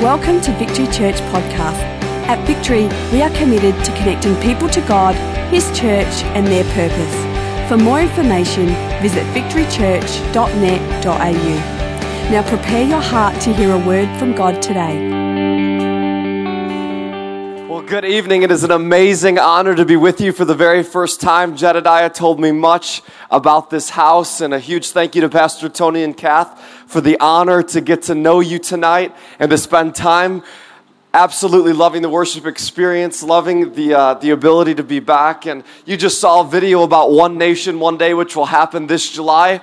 Welcome to Victory Church Podcast. At Victory, we are committed to connecting people to God, His church, and their purpose. For more information, visit victorychurch.net.au. Now prepare your heart to hear a word from God today. Well, good evening. It is an amazing honor to be with you for the very first time. Jedediah told me much about this house, and a huge thank you to Pastor Tony and Kath for the honor to get to know you tonight and to spend time absolutely loving the worship experience, loving the, uh, the ability to be back. And you just saw a video about One Nation One Day, which will happen this July.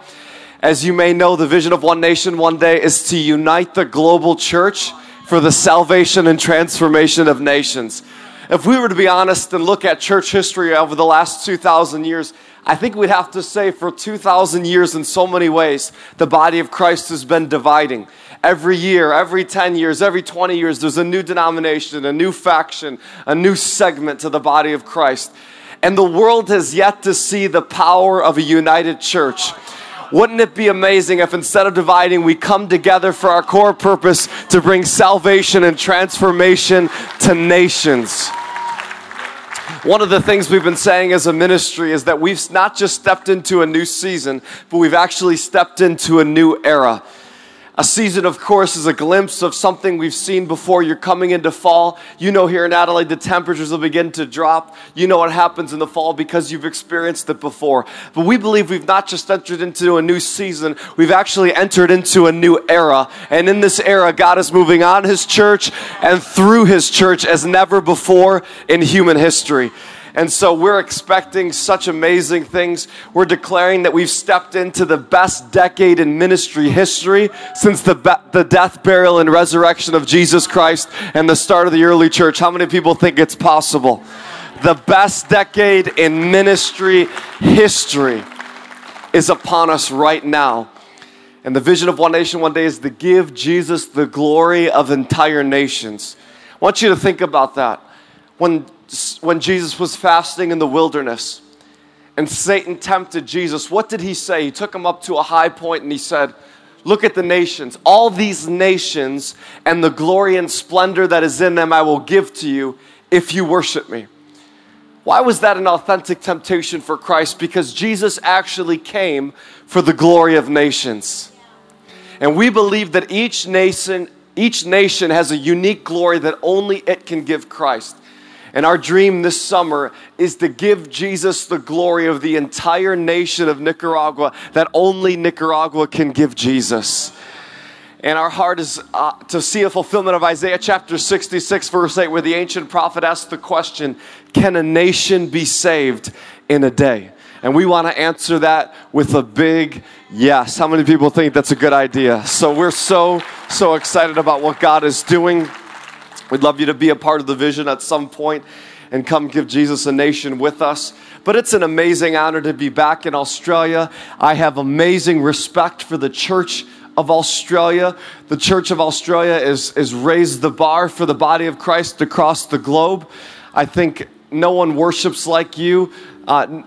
As you may know, the vision of One Nation One Day is to unite the global church for the salvation and transformation of nations. If we were to be honest and look at church history over the last 2,000 years, I think we'd have to say for 2,000 years, in so many ways, the body of Christ has been dividing. Every year, every 10 years, every 20 years, there's a new denomination, a new faction, a new segment to the body of Christ. And the world has yet to see the power of a united church. Wouldn't it be amazing if instead of dividing, we come together for our core purpose to bring salvation and transformation to nations? One of the things we've been saying as a ministry is that we've not just stepped into a new season, but we've actually stepped into a new era. A season, of course, is a glimpse of something we've seen before. You're coming into fall. You know, here in Adelaide, the temperatures will begin to drop. You know what happens in the fall because you've experienced it before. But we believe we've not just entered into a new season, we've actually entered into a new era. And in this era, God is moving on His church and through His church as never before in human history. And so we're expecting such amazing things. We're declaring that we've stepped into the best decade in ministry history since the, be- the death, burial, and resurrection of Jesus Christ and the start of the early church. How many people think it's possible? The best decade in ministry history is upon us right now. And the vision of One Nation One Day is to give Jesus the glory of entire nations. I want you to think about that. When when Jesus was fasting in the wilderness and Satan tempted Jesus, what did he say? He took him up to a high point and he said, Look at the nations. All these nations and the glory and splendor that is in them I will give to you if you worship me. Why was that an authentic temptation for Christ? Because Jesus actually came for the glory of nations. And we believe that each nation, each nation has a unique glory that only it can give Christ. And our dream this summer is to give Jesus the glory of the entire nation of Nicaragua that only Nicaragua can give Jesus. And our heart is uh, to see a fulfillment of Isaiah chapter 66, verse 8, where the ancient prophet asked the question Can a nation be saved in a day? And we want to answer that with a big yes. How many people think that's a good idea? So we're so, so excited about what God is doing. We'd love you to be a part of the vision at some point and come give Jesus a nation with us. But it's an amazing honor to be back in Australia. I have amazing respect for the church of Australia. The Church of Australia is, is raised the bar for the body of Christ across the globe. I think no one worships like you. Uh,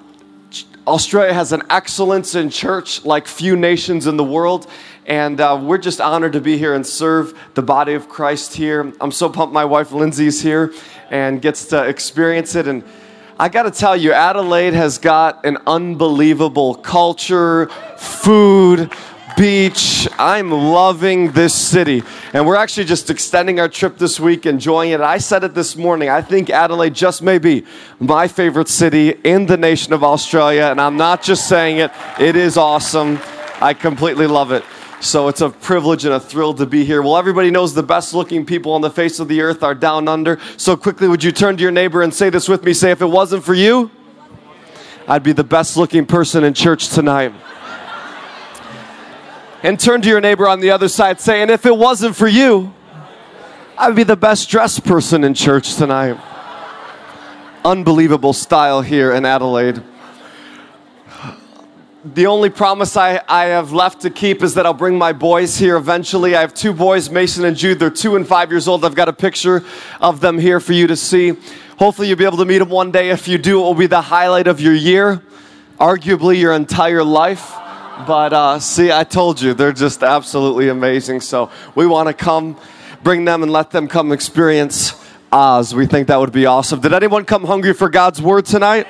Australia has an excellence in church like few nations in the world. And uh, we're just honored to be here and serve the body of Christ here. I'm so pumped my wife Lindsay's here and gets to experience it. And I got to tell you, Adelaide has got an unbelievable culture, food, beach. I'm loving this city. And we're actually just extending our trip this week, enjoying it. I said it this morning. I think Adelaide just may be my favorite city in the nation of Australia. And I'm not just saying it, it is awesome. I completely love it. So it's a privilege and a thrill to be here. Well, everybody knows the best looking people on the face of the earth are down under. So quickly, would you turn to your neighbor and say this with me? Say, if it wasn't for you, I'd be the best looking person in church tonight. And turn to your neighbor on the other side, saying, if it wasn't for you, I'd be the best dressed person in church tonight. Unbelievable style here in Adelaide the only promise I, I have left to keep is that I'll bring my boys here eventually. I have two boys, Mason and Jude. They're two and five years old. I've got a picture of them here for you to see. Hopefully, you'll be able to meet them one day. If you do, it will be the highlight of your year, arguably your entire life. But uh, see, I told you, they're just absolutely amazing. So we want to come bring them and let them come experience Oz. We think that would be awesome. Did anyone come hungry for God's word tonight?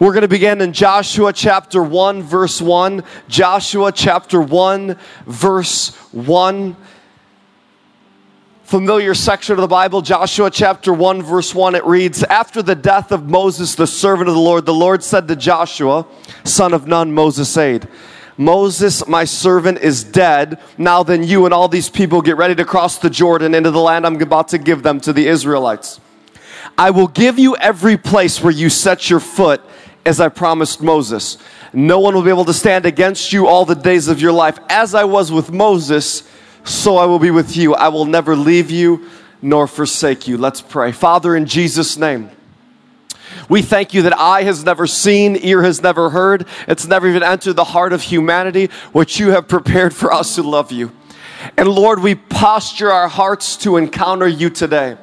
We're going to begin in Joshua chapter 1, verse 1. Joshua chapter 1, verse 1 familiar section of the Bible, Joshua chapter 1, verse 1, it reads After the death of Moses, the servant of the Lord, the Lord said to Joshua, son of Nun, Moses' aide, Moses, my servant, is dead. Now then, you and all these people get ready to cross the Jordan into the land I'm about to give them to the Israelites. I will give you every place where you set your foot, as I promised Moses. No one will be able to stand against you all the days of your life. As I was with Moses, so I will be with you. I will never leave you nor forsake you. Let's pray. Father, in Jesus' name, we thank you that eye has never seen, ear has never heard, it's never even entered the heart of humanity what you have prepared for us who love you. And Lord, we posture our hearts to encounter you today.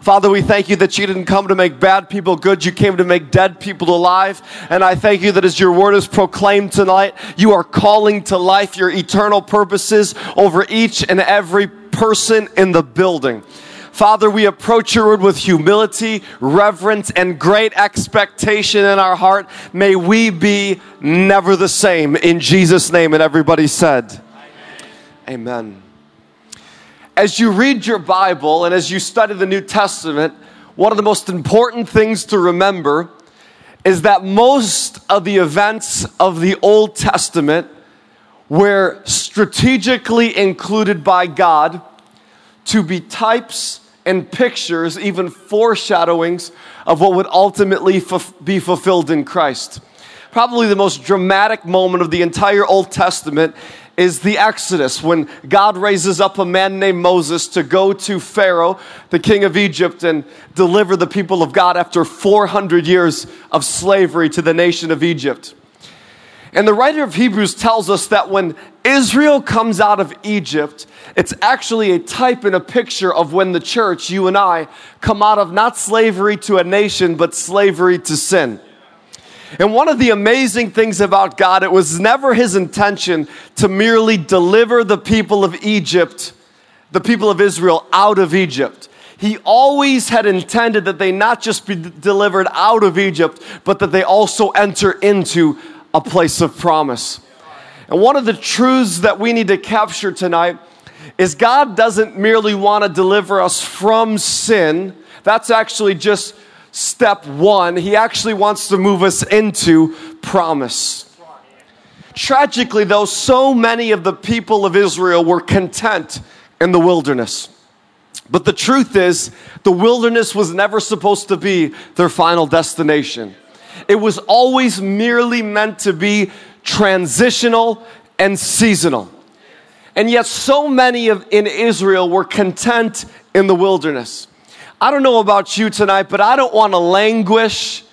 Father, we thank you that you didn't come to make bad people good, you came to make dead people alive. And I thank you that as your word is proclaimed tonight, you are calling to life your eternal purposes over each and every person in the building. Father, we approach your word with humility, reverence, and great expectation in our heart. May we be never the same. In Jesus' name. And everybody said, Amen. Amen as you read your Bible and as you study the New Testament, one of the most important things to remember is that most of the events of the Old Testament were strategically included by God to be types and pictures, even foreshadowings of what would ultimately be fulfilled in Christ. Probably the most dramatic moment of the entire Old Testament is the Exodus, when God raises up a man named Moses to go to Pharaoh, the king of Egypt, and deliver the people of God after 400 years of slavery to the nation of Egypt. And the writer of Hebrews tells us that when Israel comes out of Egypt, it's actually a type and a picture of when the church, you and I, come out of not slavery to a nation, but slavery to sin. And one of the amazing things about God, it was never his intention to merely deliver the people of Egypt, the people of Israel, out of Egypt. He always had intended that they not just be delivered out of Egypt, but that they also enter into a place of promise. And one of the truths that we need to capture tonight is God doesn't merely want to deliver us from sin. That's actually just step one, he actually wants to move us into promise. Tragically, though, so many of the people of Israel were content in the wilderness. But the truth is, the wilderness was never supposed to be their final destination. It was always merely meant to be transitional and seasonal. And yet, so many of, in Israel were content in the wilderness. I don't know about you tonight, but I don't want to languish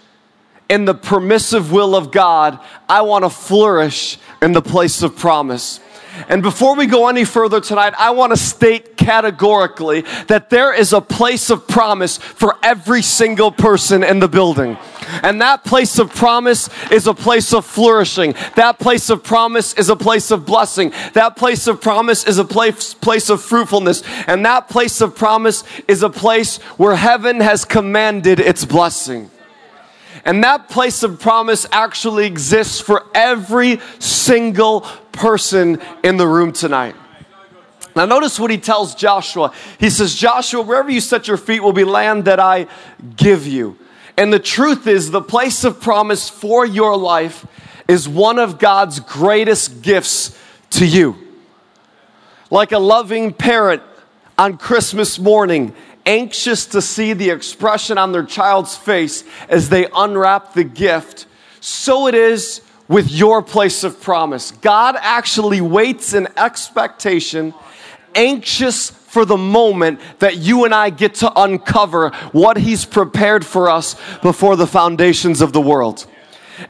in the permissive will of God. I want to flourish in the place of promise. And before we go any further tonight, I want to state categorically that there is a place of promise for every single person in the building. And that place of promise is a place of flourishing. That place of promise is a place of blessing. That place of promise is a place, place of fruitfulness. And that place of promise is a place where heaven has commanded its blessing. And that place of promise actually exists for every single person in the room tonight. Now, notice what he tells Joshua. He says, Joshua, wherever you set your feet will be land that I give you. And the truth is, the place of promise for your life is one of God's greatest gifts to you. Like a loving parent on Christmas morning, anxious to see the expression on their child's face as they unwrap the gift, so it is with your place of promise. God actually waits in expectation, anxious for the moment that you and I get to uncover what He's prepared for us before the foundations of the world.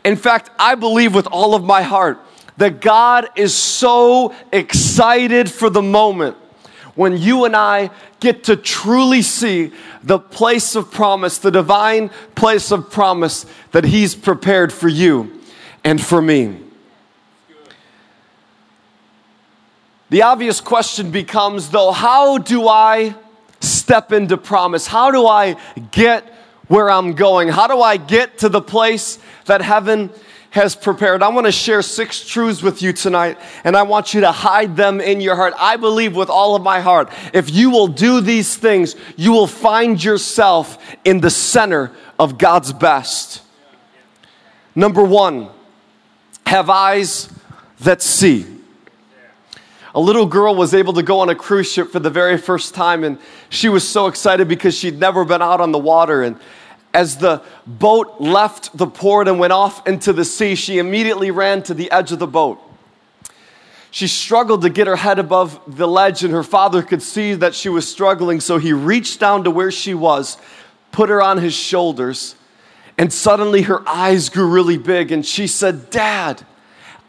In fact, I believe with all of my heart that God is so excited for the moment when you and I get to truly see the place of promise, the divine place of promise that He's prepared for you and for me. The obvious question becomes, though, how do I step into promise? How do I get where I'm going? How do I get to the place that heaven has prepared? I want to share six truths with you tonight, and I want you to hide them in your heart. I believe with all of my heart, if you will do these things, you will find yourself in the center of God's best. Number one, have eyes that see a little girl was able to go on a cruise ship for the very first time, and she was so excited because she'd never been out on the water. And as the boat left the port and went off into the sea, she immediately ran to the edge of the boat. She struggled to get her head above the ledge, and her father could see that she was struggling, so he reached down to where she was, put her on his shoulders, and suddenly her eyes grew really big, and she said, Dad,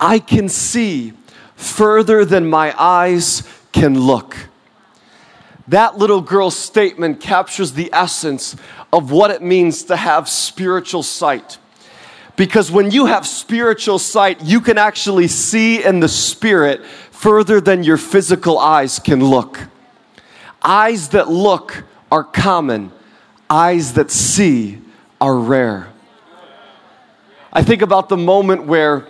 I can see further than my eyes can look. That little girl's statement captures the essence of what it means to have spiritual sight. Because when you have spiritual sight, you can actually see in the spirit further than your physical eyes can look. Eyes that look are common, eyes that see are rare. I think about the moment where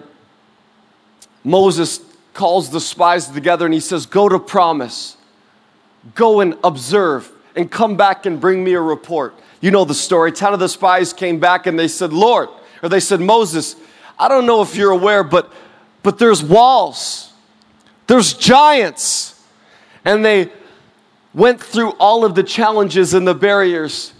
Moses calls the spies together and he says, Go to promise, go and observe, and come back and bring me a report. You know the story. Ten of the spies came back and they said, Lord, or they said, Moses, I don't know if you're aware, but, but there's walls, there's giants. And they went through all of the challenges and the barriers.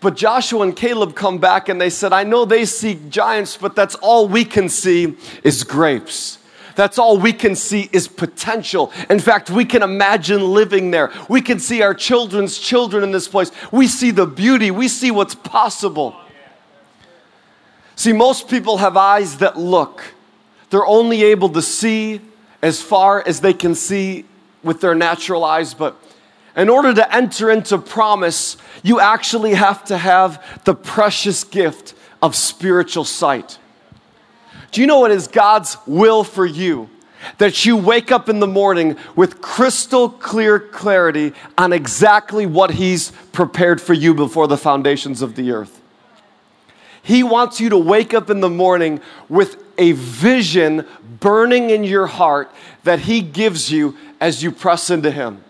But Joshua and Caleb come back and they said, I know they see giants, but that's all we can see is grapes. That's all we can see is potential. In fact, we can imagine living there. We can see our children's children in this place. We see the beauty, we see what's possible. See, most people have eyes that look, they're only able to see as far as they can see with their natural eyes, but in order to enter into promise, you actually have to have the precious gift of spiritual sight. Do you know what is God's will for you? That you wake up in the morning with crystal clear clarity on exactly what He's prepared for you before the foundations of the earth. He wants you to wake up in the morning with a vision burning in your heart that He gives you as you press into Him.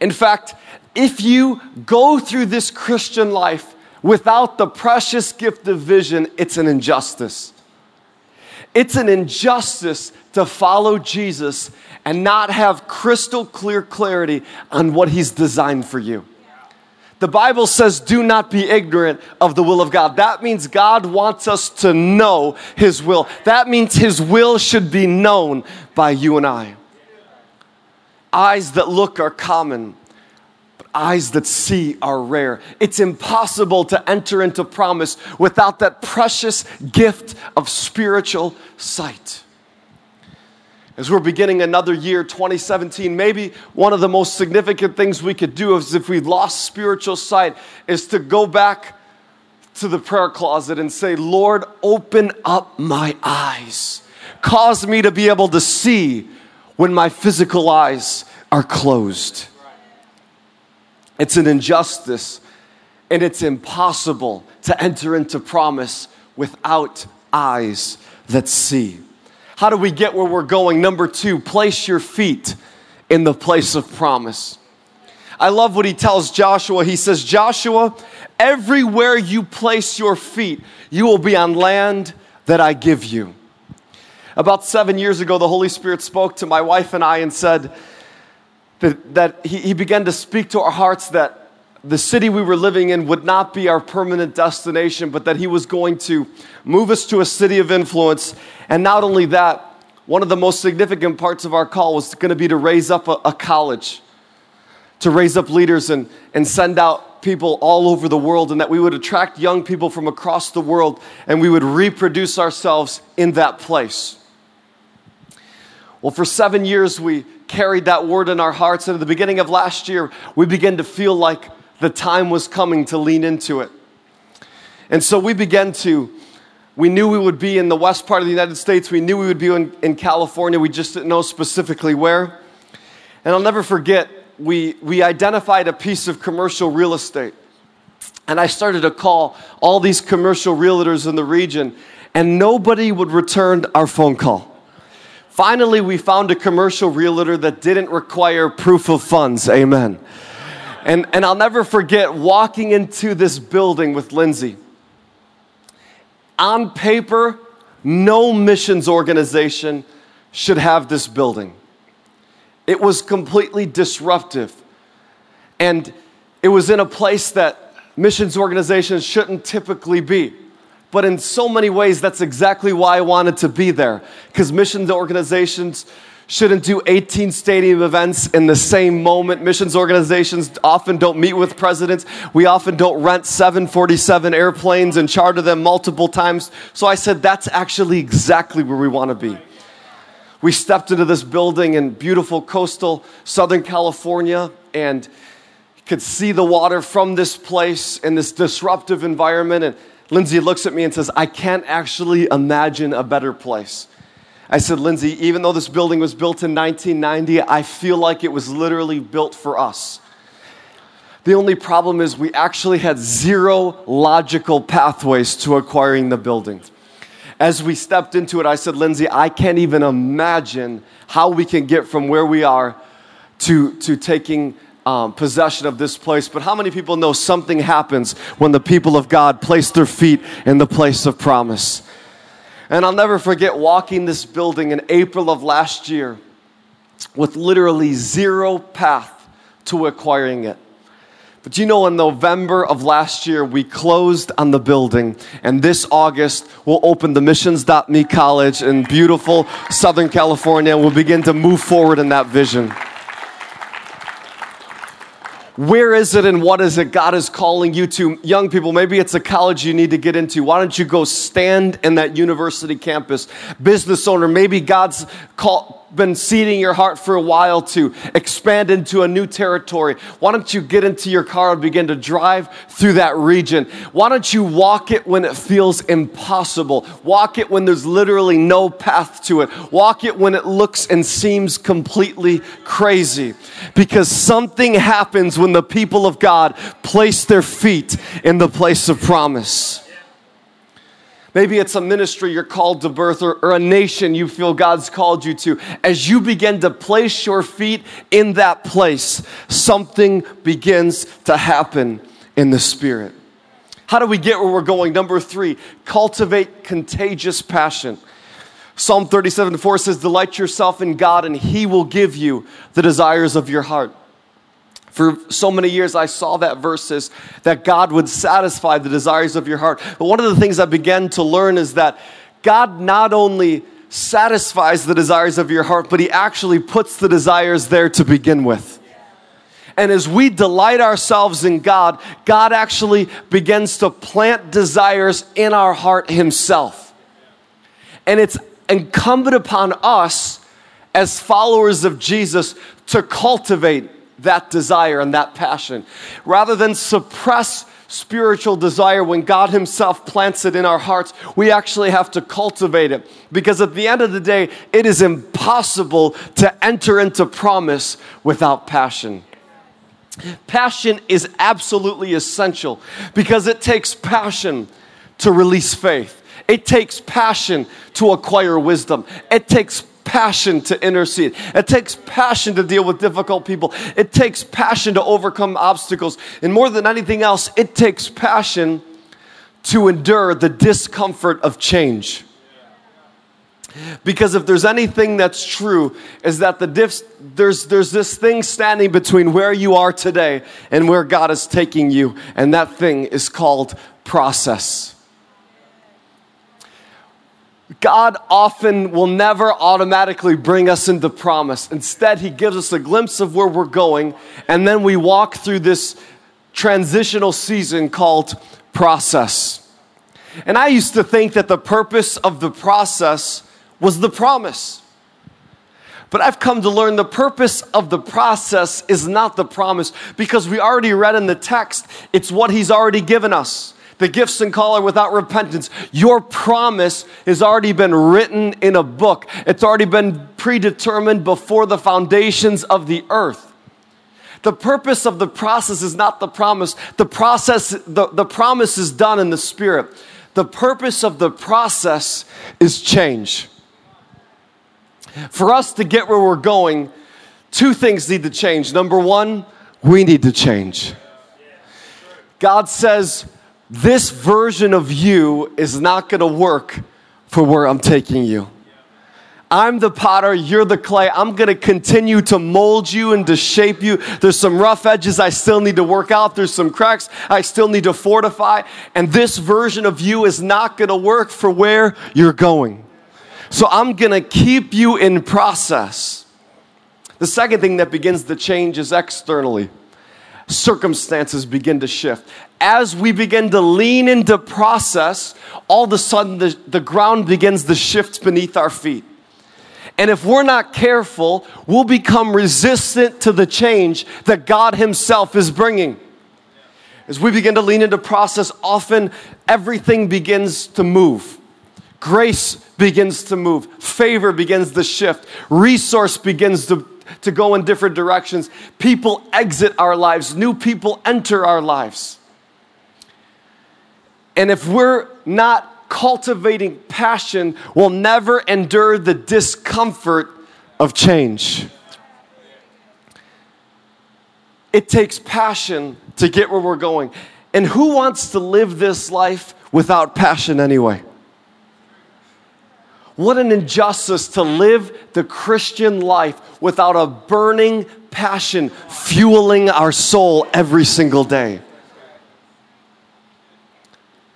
In fact, if you go through this Christian life without the precious gift of vision, it's an injustice. It's an injustice to follow Jesus and not have crystal clear clarity on what He's designed for you. The Bible says, do not be ignorant of the will of God. That means God wants us to know His will. That means His will should be known by you and I. Eyes that look are common, eyes that see are rare. It's impossible to enter into promise without that precious gift of spiritual sight. As we're beginning another year, 2017, maybe one of the most significant things we could do is if we lost spiritual sight, is to go back to the prayer closet and say, Lord, open up my eyes. Cause me to be able to see when my physical eyes are closed. It's an injustice, and it's impossible to enter into promise without eyes that see. How do we get where we're going? Number two, place your feet in the place of promise. I love what he tells Joshua. He says, Joshua, everywhere you place your feet, you will be on land that I give you. About seven years ago, the Holy Spirit spoke to my wife and I and said, that, that he, he began to speak to our hearts that the city we were living in would not be our permanent destination, but that he was going to move us to a city of influence. And not only that, one of the most significant parts of our call was going to be to raise up a, a college, to raise up leaders and, and send out people all over the world, and that we would attract young people from across the world and we would reproduce ourselves in that place. Well, for seven years, we carried that word in our hearts. And at the beginning of last year, we began to feel like the time was coming to lean into it. And so we began to We knew we would be in the west part of the United States. We knew we would be in, in California. We just didn't know specifically where. And I'll never forget, we, we identified a piece of commercial real estate. And I started to call all these commercial realtors in the region, and nobody would return our phone call. Finally, we found a commercial realtor that didn't require proof of funds. Amen. And, and I'll never forget walking into this building with Lindsay on paper, no missions organization should have this building. It was completely disruptive. And it was in a place that missions organizations shouldn't typically be. But in so many ways, that's exactly why I wanted to be there. Because missions organizations shouldn't do 18 stadium events in the same moment. Missions organizations often don't meet with presidents. We often don't rent 747 airplanes and charter them multiple times. So I said, that's actually exactly where we want to be. We stepped into this building in beautiful coastal Southern California and could see the water from this place in this disruptive environment. And Lindsay looks at me and says, I can't actually imagine a better place. I said, Lindsay, even though this building was built in 1990, I feel like it was literally built for us. The only problem is we actually had zero logical pathways to acquiring the building. As we stepped into it, I said, Lindsay, I can't even imagine how we can get from where we are to, to taking um, possession of this place. But how many people know something happens when the people of God place their feet in the place of promise? And I'll never forget walking this building in April of last year with literally zero path to acquiring it. But you know, in November of last year, we closed on the building, and this August, we'll open the Missions.me College in beautiful Southern California, and we'll begin to move forward in that vision. Where is it and what is it God is calling you to? Young people, maybe it's a college you need to get into. Why don't you go stand in that university campus? Business owner, maybe God's call, been seeding your heart for a while to expand into a new territory, why don't you get into your car and begin to drive through that region? Why don't you walk it when it feels impossible? Walk it when there's literally no path to it. Walk it when it looks and seems completely crazy. Because something happens when the people of God place their feet in the place of promise. Maybe it's a ministry you're called to birth or, or, a nation you feel God's called you to. As you begin to place your feet in that place, something begins to happen in the spirit. How do we get where we're going? Number three, cultivate contagious passion. Psalm 37 4 says, Delight yourself in God, and He will give you the desires of your heart. For so many years, I saw that verse verses that God would satisfy the desires of your heart. But one of the things I began to learn is that God not only satisfies the desires of your heart, but He actually puts the desires there to begin with. And as we delight ourselves in God, God actually begins to plant desires in our heart Himself. And it's incumbent upon us as followers of Jesus to cultivate that desire and that passion. Rather than suppress spiritual desire when God Himself plants it in our hearts, we actually have to cultivate it. Because at the end of the day, it is impossible to enter into promise without passion. Passion is absolutely essential because it takes passion to release faith. It takes passion to acquire wisdom. It takes passion to intercede. It takes passion to deal with difficult people. It takes passion to overcome obstacles. And more than anything else, it takes passion to endure the discomfort of change. Because if there's anything that's true, is that the diff- there's, there's this thing standing between where you are today and where God is taking you, and that thing is called process. God often will never automatically bring us into promise. Instead, He gives us a glimpse of where we're going, and then we walk through this transitional season called process. And I used to think that the purpose of the process was the promise. But I've come to learn the purpose of the process is not the promise because we already read in the text, it's what He's already given us. The gifts and call are without repentance. Your promise has already been written in a book, it's already been predetermined before the foundations of the earth. The purpose of the process is not the promise. The process, the, the promise is done in the spirit. The purpose of the process is change. For us to get where we're going, two things need to change. Number one, we need to change. God says, This version of you is not going to work for where I'm taking you. I'm the potter, you're the clay. I'm to continue to mold you and to shape you. There's some rough edges I still need to work out. There's some cracks I still need to fortify. And this version of you is not to work for where you're going. So I'm to keep you in process. The second thing that begins to change is externally. Circumstances begin to shift. As we begin to lean into process, all of a sudden the, the ground begins to shift beneath our feet. And if we're not careful, we'll become resistant to the change that God Himself is bringing. As we begin to lean into process, often everything begins to move. Grace begins to move. Favor begins to shift. Resource begins to, to go in different directions. People exit our lives. New people enter our lives. And if we're not cultivating passion, we'll never endure the discomfort of change. It takes passion to get where we're going. And who wants to live this life without passion anyway? What an injustice to live the Christian life without a burning passion fueling our soul every single day.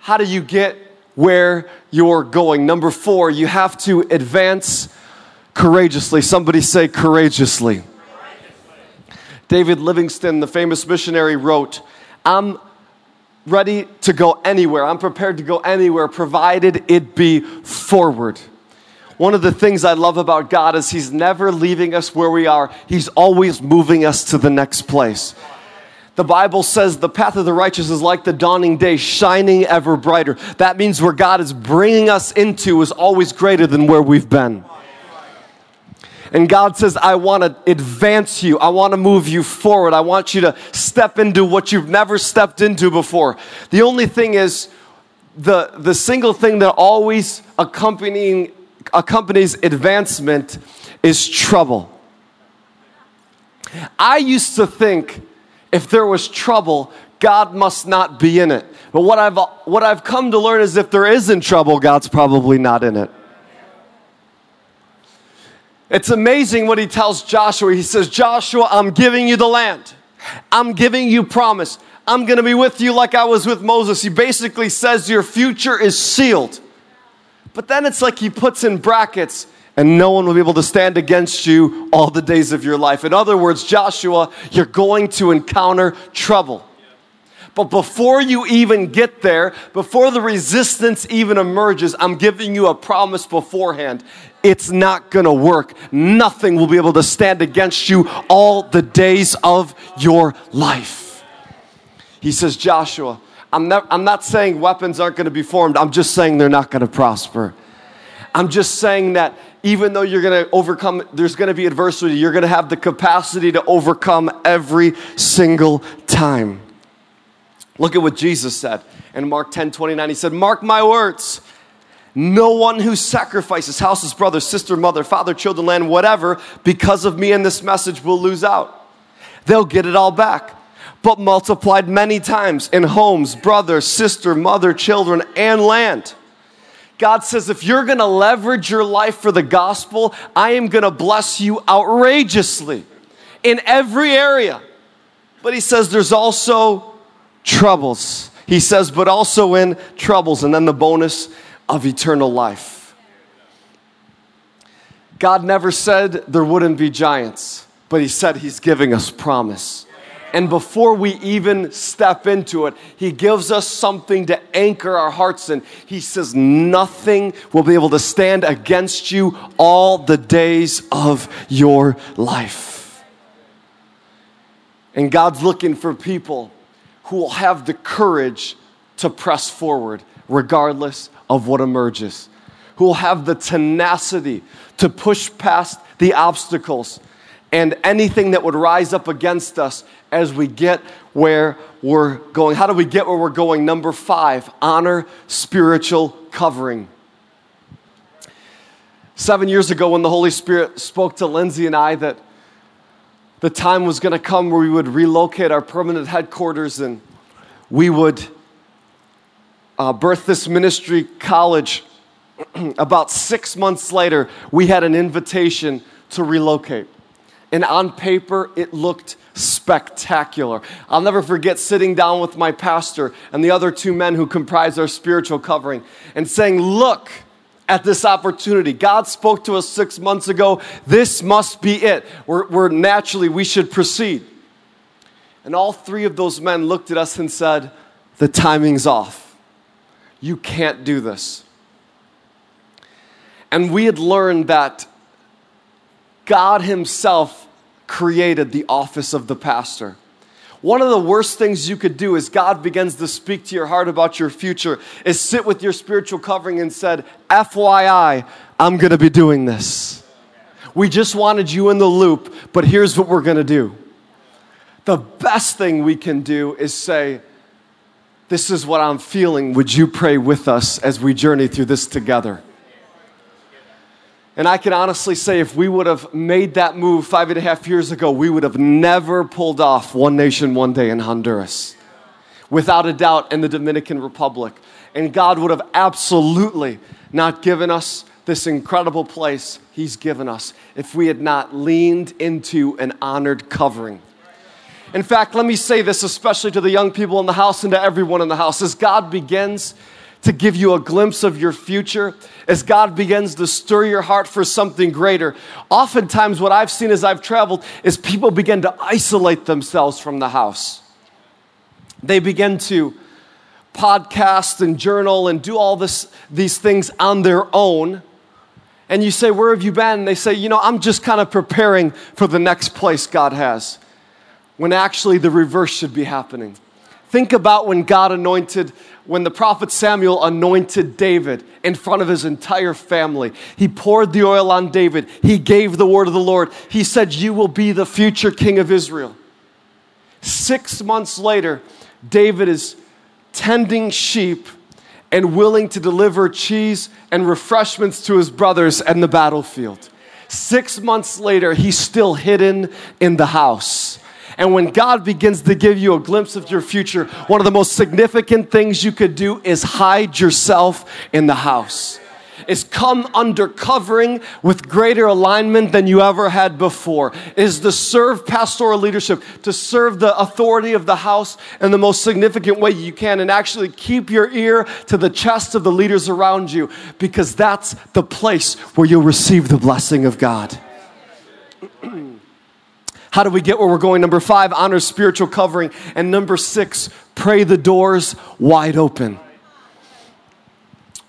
How do you get where you're going? Number four, you have to advance courageously. Somebody say courageously. David Livingstone, the famous missionary, wrote, I'm ready to go anywhere. I'm prepared to go anywhere, provided it be forward. One of the things I love about God is He's never leaving us where we are, He's always moving us to the next place. The Bible says the path of the righteous is like the dawning day, shining ever brighter. That means where God is bringing us into is always greater than where we've been. And God says, I want to advance you. I want to move you forward. I want you to step into what you've never stepped into before. The only thing is, the, the single thing that always accompanying accompanies advancement is trouble. I used to think if there was trouble, God must not be in it. But what I've, what I've come to learn is if there isn't trouble, God's probably not in it. It's amazing what he tells Joshua. He says, Joshua, I'm giving you the land. I'm giving you promise. I'm going to be with you like I was with Moses. He basically says your future is sealed. But then it's like he puts in brackets, and no one will be able to stand against you all the days of your life. In other words, Joshua, you're going to encounter trouble. But before you even get there, before the resistance even emerges, I'm giving you a promise beforehand. It's not gonna work. Nothing will be able to stand against you all the days of your life. He says, Joshua, I'm not, I'm not saying weapons aren't going to be formed. I'm just saying they're not going to prosper. I'm just saying that even though you're going to overcome, there's going to be adversity, you're going to have the capacity to overcome every single time. Look at what Jesus said in Mark 10 29. He said, Mark my words. No one who sacrifices houses, brother, sister, mother, father, children, land, whatever, because of me and this message will lose out. They'll get it all back but multiplied many times in homes, brother, sister, mother, children, and land. God says, if you're gonna leverage your life for the gospel, I am gonna bless you outrageously in every area. But he says there's also troubles. He says, but also in troubles, and then the bonus of eternal life. God never said there wouldn't be giants, but he said he's giving us promise. And before we even step into it, He gives us something to anchor our hearts in. He says, Nothing will be able to stand against you all the days of your life. And God's looking for people who will have the courage to press forward regardless of what emerges, who will have the tenacity to push past the obstacles and anything that would rise up against us as we get where we're going. How do we get where we're going? Number five, honor spiritual covering. Seven years ago, when the Holy Spirit spoke to Lindsay and I that the time was going to come where we would relocate our permanent headquarters and we would uh, birth this ministry college. About six months later, we had an invitation to relocate. And on paper, it looked spectacular. I'll never forget sitting down with my pastor and the other two men who comprise our spiritual covering and saying, Look at this opportunity. God spoke to us six months ago. This must be it. We're, we're naturally, we should proceed. And all three of those men looked at us and said, The timing's off. You can't do this. And we had learned that God Himself created the office of the pastor. One of the worst things you could do as God begins to speak to your heart about your future is sit with your spiritual covering and said, FYI, I'm going to be doing this. We just wanted you in the loop, but here's what we're going to do. The best thing we can do is say, This is what I'm feeling. Would you pray with us as we journey through this together? And I can honestly say, if we would have made that move five and a half years ago, we would have never pulled off One Nation, One Day in Honduras. Without a doubt, in the Dominican Republic. And God would have absolutely not given us this incredible place He's given us if we had not leaned into an honored covering. In fact, let me say this, especially to the young people in the house and to everyone in the house, as God begins to give you a glimpse of your future, as God begins to stir your heart for something greater. Oftentimes, what I've seen as I've traveled is people begin to isolate themselves from the house. They begin to podcast and journal and do all this, these things on their own. And you say, Where have you been? And they say, You know, I'm just kind of preparing for the next place God has. When actually the reverse should be happening. Think about when God anointed, when the prophet Samuel anointed David in front of his entire family. He poured the oil on David. He gave the word of the Lord. He said, You will be the future king of Israel. Six months later, David is tending sheep and willing to deliver cheese and refreshments to his brothers in the battlefield. Six months later, he's still hidden in the house. And when God begins to give you a glimpse of your future, one of the most significant things you could do is hide yourself in the house. Is come under covering with greater alignment than you ever had before. Is to serve pastoral leadership, to serve the authority of the house in the most significant way you can, and actually keep your ear to the chest of the leaders around you, because that's the place where you'll receive the blessing of God. How do we get where we're going? Number five, honor spiritual covering. And number six, pray the doors wide open.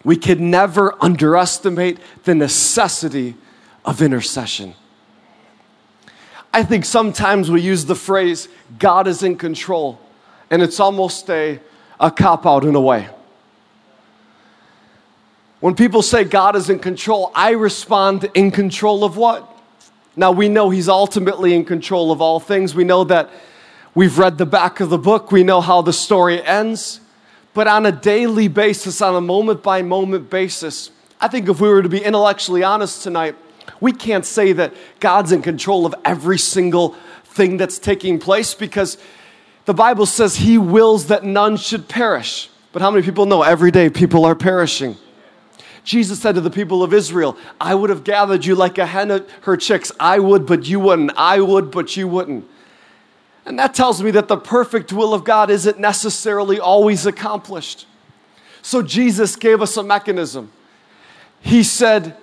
We can never underestimate the necessity of intercession. I think sometimes we use the phrase, God is in control, and it's almost a, a cop out in a way. When people say God is in control, I respond, in control of what? Now, we know He's ultimately in control of all things. We know that we've read the back of the book, we know how the story ends. But on a daily basis, on a moment by moment basis, I think if we were to be intellectually honest tonight, we can't say that God's in control of every single thing that's taking place because the Bible says He wills that none should perish. But how many people know every day people are perishing? Jesus said to the people of Israel, I would have gathered you like a hen her chicks. I would, but you wouldn't. I would, but you wouldn't. And that tells me that the perfect will of God isn't necessarily always accomplished. So Jesus gave us a mechanism. He said,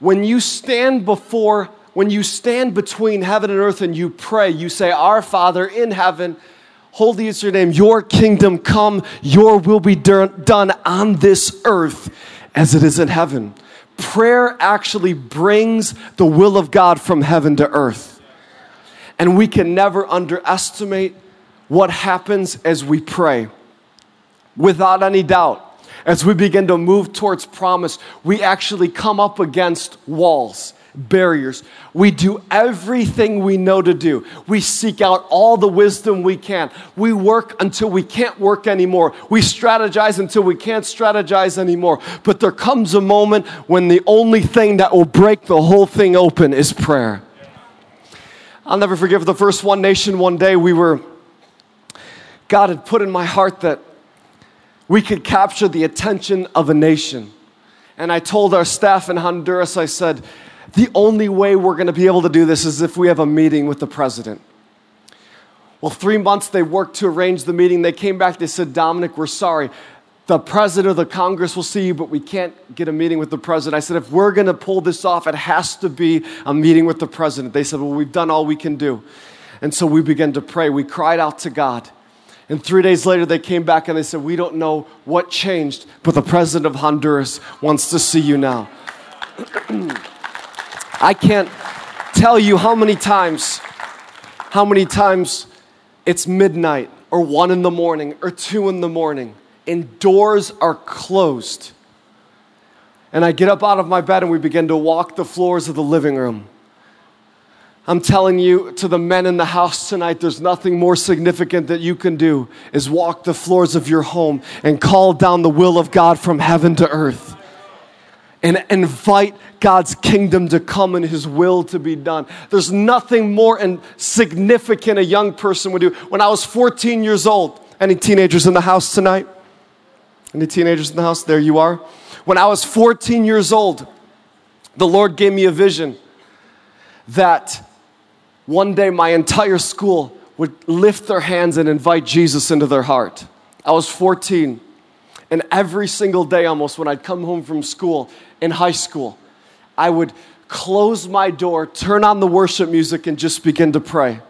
when you stand before, when you stand between heaven and earth and you pray, you say, Our Father in heaven, holy is your name, your kingdom come, your will be done on this earth as it is in heaven. Prayer actually brings the will of God from heaven to earth. And we can never underestimate what happens as we pray. without any doubt, as we begin to move towards promise, we actually come up against walls, barriers. We do everything we know to do. We seek out all the wisdom we can. We work until we can't work anymore. We strategize until we can't strategize anymore. But there comes a moment when the only thing that will break the whole thing open is prayer. I'll never forgive the first One Nation one day we were, God had put in my heart that we could capture the attention of a nation. And I told our staff in Honduras, I said, the only way we're going to be able to do this is if we have a meeting with the president. Well, three months they worked to arrange the meeting. They came back, they said, Dominic, we're sorry. The president of the Congress will see you, but we can't get a meeting with the president. I said, if we're going to pull this off, it has to be a meeting with the president. They said, well, we've done all we can do. And so we began to pray. We cried out to God. And three days later, they came back and they said, We don't know what changed, but the president of Honduras wants to see you now. I can't tell you how many times, how many times it's midnight or one in the morning or two in the morning and doors are closed. And I get up out of my bed and we begin to walk the floors of the living room. I'm telling you to the men in the house tonight, there's nothing more significant that you can do is walk the floors of your home and call down the will of God from heaven to earth and invite God's kingdom to come and his will to be done. There's nothing more and significant a young person would do. When I was 14 years old, any teenagers in the house tonight? Any teenagers in the house? There you are. When I was 14 years old, the Lord gave me a vision that one day my entire school would lift their hands and invite Jesus into their heart. I was 14, and every single day almost when I'd come home from school in high school, I would close my door, turn on the worship music, and just begin to pray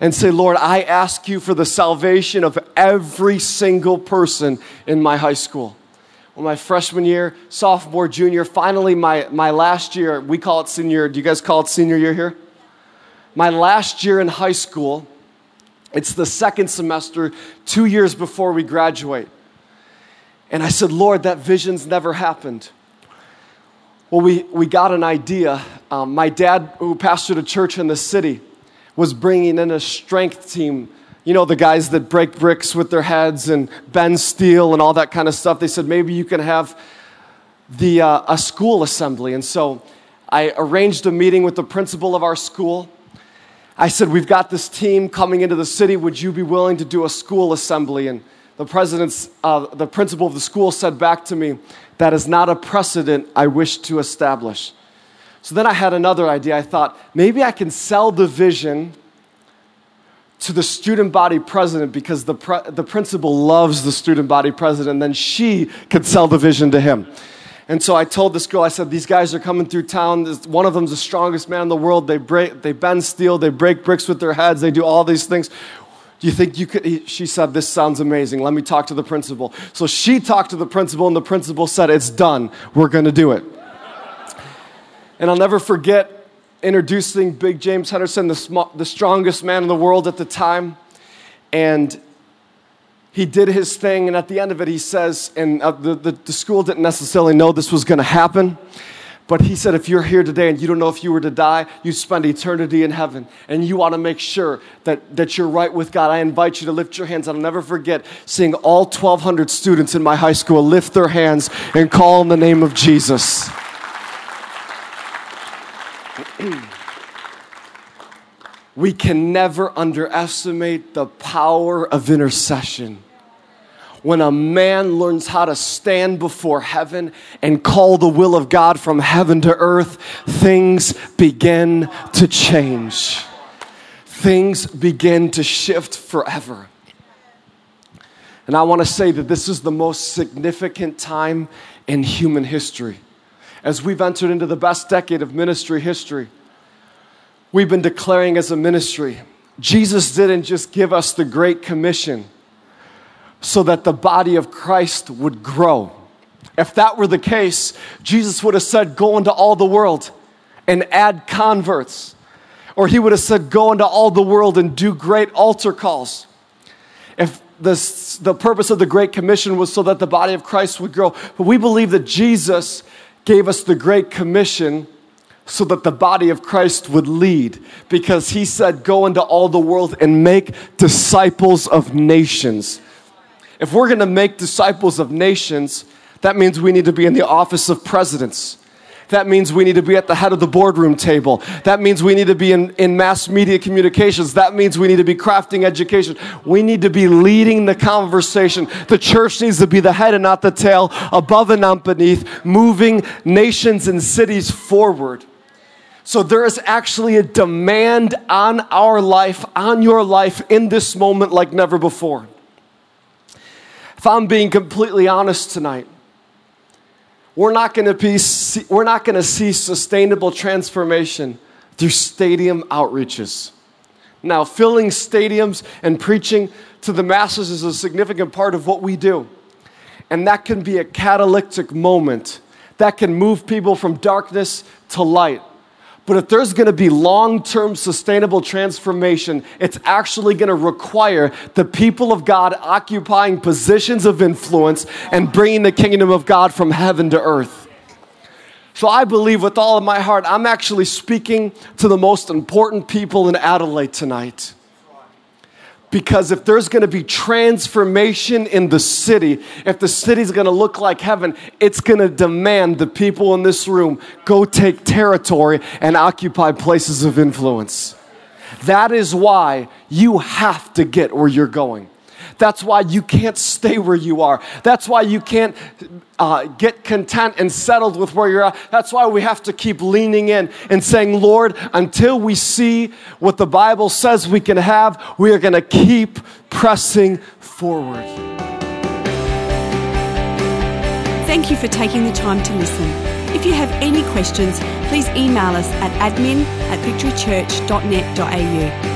and say, Lord, I ask you for the salvation of every single person in my high school. Well, my freshman year, sophomore, junior, finally my, my last year, we call it senior. Do you guys call it senior year here? my last year in high school. It's the second semester, two years before we graduate. And I said, Lord, that vision's never happened. Well, we, we got an idea. Um, my dad, who pastored a church in the city, was bringing in a strength team. You know, the guys that break bricks with their heads and bend steel and all that kind of stuff. They said, maybe you can have the, uh, a school assembly. And so I arranged a meeting with the principal of our school I said, We've got this team coming into the city. Would you be willing to do a school assembly? And the president's, uh, the principal of the school said back to me, That is not a precedent I wish to establish. So then I had another idea. I thought, maybe I can sell the vision to the student body president because the, pre- the principal loves the student body president, and then she could sell the vision to him. And so I told this girl, I said, These guys are coming through town. One of them's the strongest man in the world. They, break, they bend steel, they break bricks with their heads, they do all these things. Do you think you could? She said, This sounds amazing. Let me talk to the principal. So she talked to the principal, and the principal said, It's done. We're going to do it. And I'll never forget introducing Big James Henderson, the, sm- the strongest man in the world at the time. And he did his thing, and at the end of it, he says, and uh, the, the, the school didn't necessarily know this was going to happen. But he said, if you're here today and you don't know if you were to die, you spend eternity in heaven and you want to make sure that, that you're right with God. I invite you to lift your hands. I'll never forget seeing all 1,200 students in my high school lift their hands and call on the name of Jesus. we can never underestimate the power of intercession when a man learns how to stand before heaven and call the will of God from heaven to earth, things begin to change. Things begin to shift forever. And I want to say that this is the most significant time in human history. As we've entered into the best decade of ministry history, we've been declaring as a ministry. Jesus didn't just give us the Great Commission so that the body of Christ would grow. If that were the case, Jesus would have said, Go into all the world and add converts. Or he would have said, Go into all the world and do great altar calls. If, the, the purpose of the Great Commission was so that the body of Christ would grow. But we believe that Jesus gave us the Great Commission so that the body of Christ would lead because he said, Go into all the world and make disciples of nations. If we're gonna make disciples of nations, that means we need to be in the office of presidents. That means we need to be at the head of the boardroom table. That means we need to be in, in mass media communications. That means we need to be crafting education. We need to be leading the conversation. The church needs to be the head and not the tail, above and not beneath, moving nations and cities forward. So there is actually a demand on our life, on your life in this moment like never before. If I'm being completely honest tonight, we're not going to be we're not going to see sustainable transformation through stadium outreaches. Now, filling stadiums and preaching to the masses is a significant part of what we do. And that can be a catalytic moment that can move people from darkness to light. But if there's going to be long term sustainable transformation, it's actually going to require the people of God occupying positions of influence and bringing the kingdom of God from heaven to earth. So I believe with all of my heart, I'm actually speaking to the most important people in Adelaide tonight. Because if there's gonna be transformation in the city, if the city's gonna look like heaven, it's gonna demand the people in this room go take territory and occupy places of influence. That is why you have to get where you're going. That's why you can't stay where you are. That's why you can't uh, get content and settled with where you're at. That's why we have to keep leaning in and saying, Lord, until we see what the Bible says we can have, we are going to keep pressing forward. Thank you for taking the time to listen. If you have any questions, please email us at admin at victorychurch.net.au